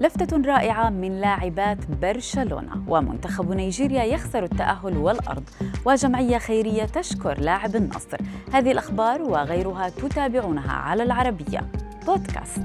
لفتة رائعة من لاعبات برشلونة ومنتخب نيجيريا يخسر التأهل والأرض وجمعية خيرية تشكر لاعب النصر. هذه الأخبار وغيرها تتابعونها على العربية. بودكاست.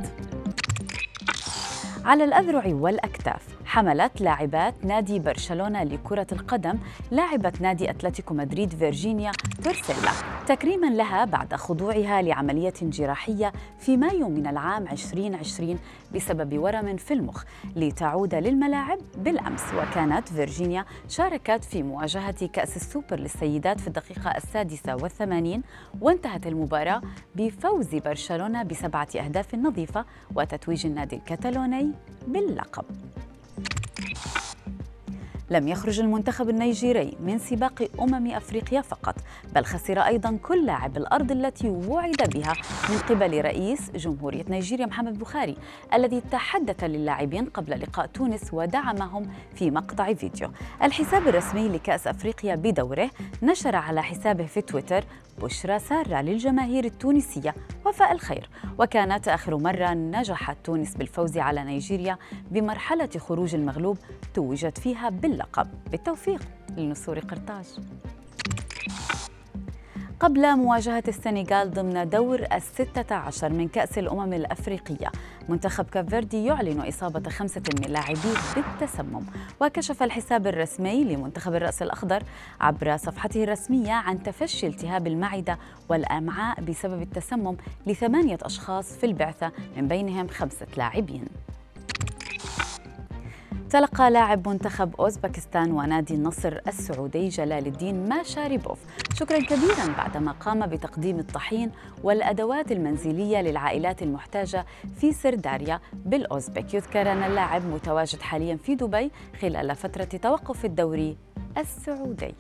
على الأذرع والأكتاف. حملت لاعبات نادي برشلونة لكرة القدم لاعبة نادي أتلتيكو مدريد فيرجينيا تورسيلا. تكريما لها بعد خضوعها لعملية جراحية في مايو من العام 2020 بسبب ورم في المخ لتعود للملاعب بالأمس. وكانت فيرجينيا شاركت في مواجهة كأس السوبر للسيدات في الدقيقة السادسة والثمانين وانتهت المباراة بفوز برشلونة بسبعة أهداف نظيفة وتتويج النادي الكتالوني باللقب. لم يخرج المنتخب النيجيري من سباق أمم أفريقيا فقط بل خسر أيضا كل لاعب الأرض التي وعد بها من قبل رئيس جمهورية نيجيريا محمد بخاري الذي تحدث للاعبين قبل لقاء تونس ودعمهم في مقطع فيديو. الحساب الرسمي لكأس أفريقيا بدوره نشر على حسابه في تويتر بشرى سارة للجماهير التونسية وفاء الخير. وكانت آخر مرة نجحت تونس بالفوز على نيجيريا بمرحلة خروج المغلوب توجت فيها باللقب. بالتوفيق لنسور قرطاج. قبل مواجهة السنغال ضمن دور الستة عشر من كأس الأمم الأفريقية. منتخب كافيردي يعلن إصابة خمسة من لاعبيه بالتسمم. وكشف الحساب الرسمي لمنتخب الرأس الأخضر عبر صفحته الرسمية عن تفشي التهاب المعدة والأمعاء بسبب التسمم لثمانية أشخاص في البعثة من بينهم خمسة لاعبين. تلقى لاعب منتخب أوزبكستان ونادي النصر السعودي جلال الدين ماشاريبوف. شكرا كبيرا بعدما قام بتقديم الطحين والأدوات المنزلية للعائلات المحتاجة في سرداريا بالأوزبك. يذكر أن اللاعب متواجد حاليا في دبي خلال فترة توقف الدوري السعودي.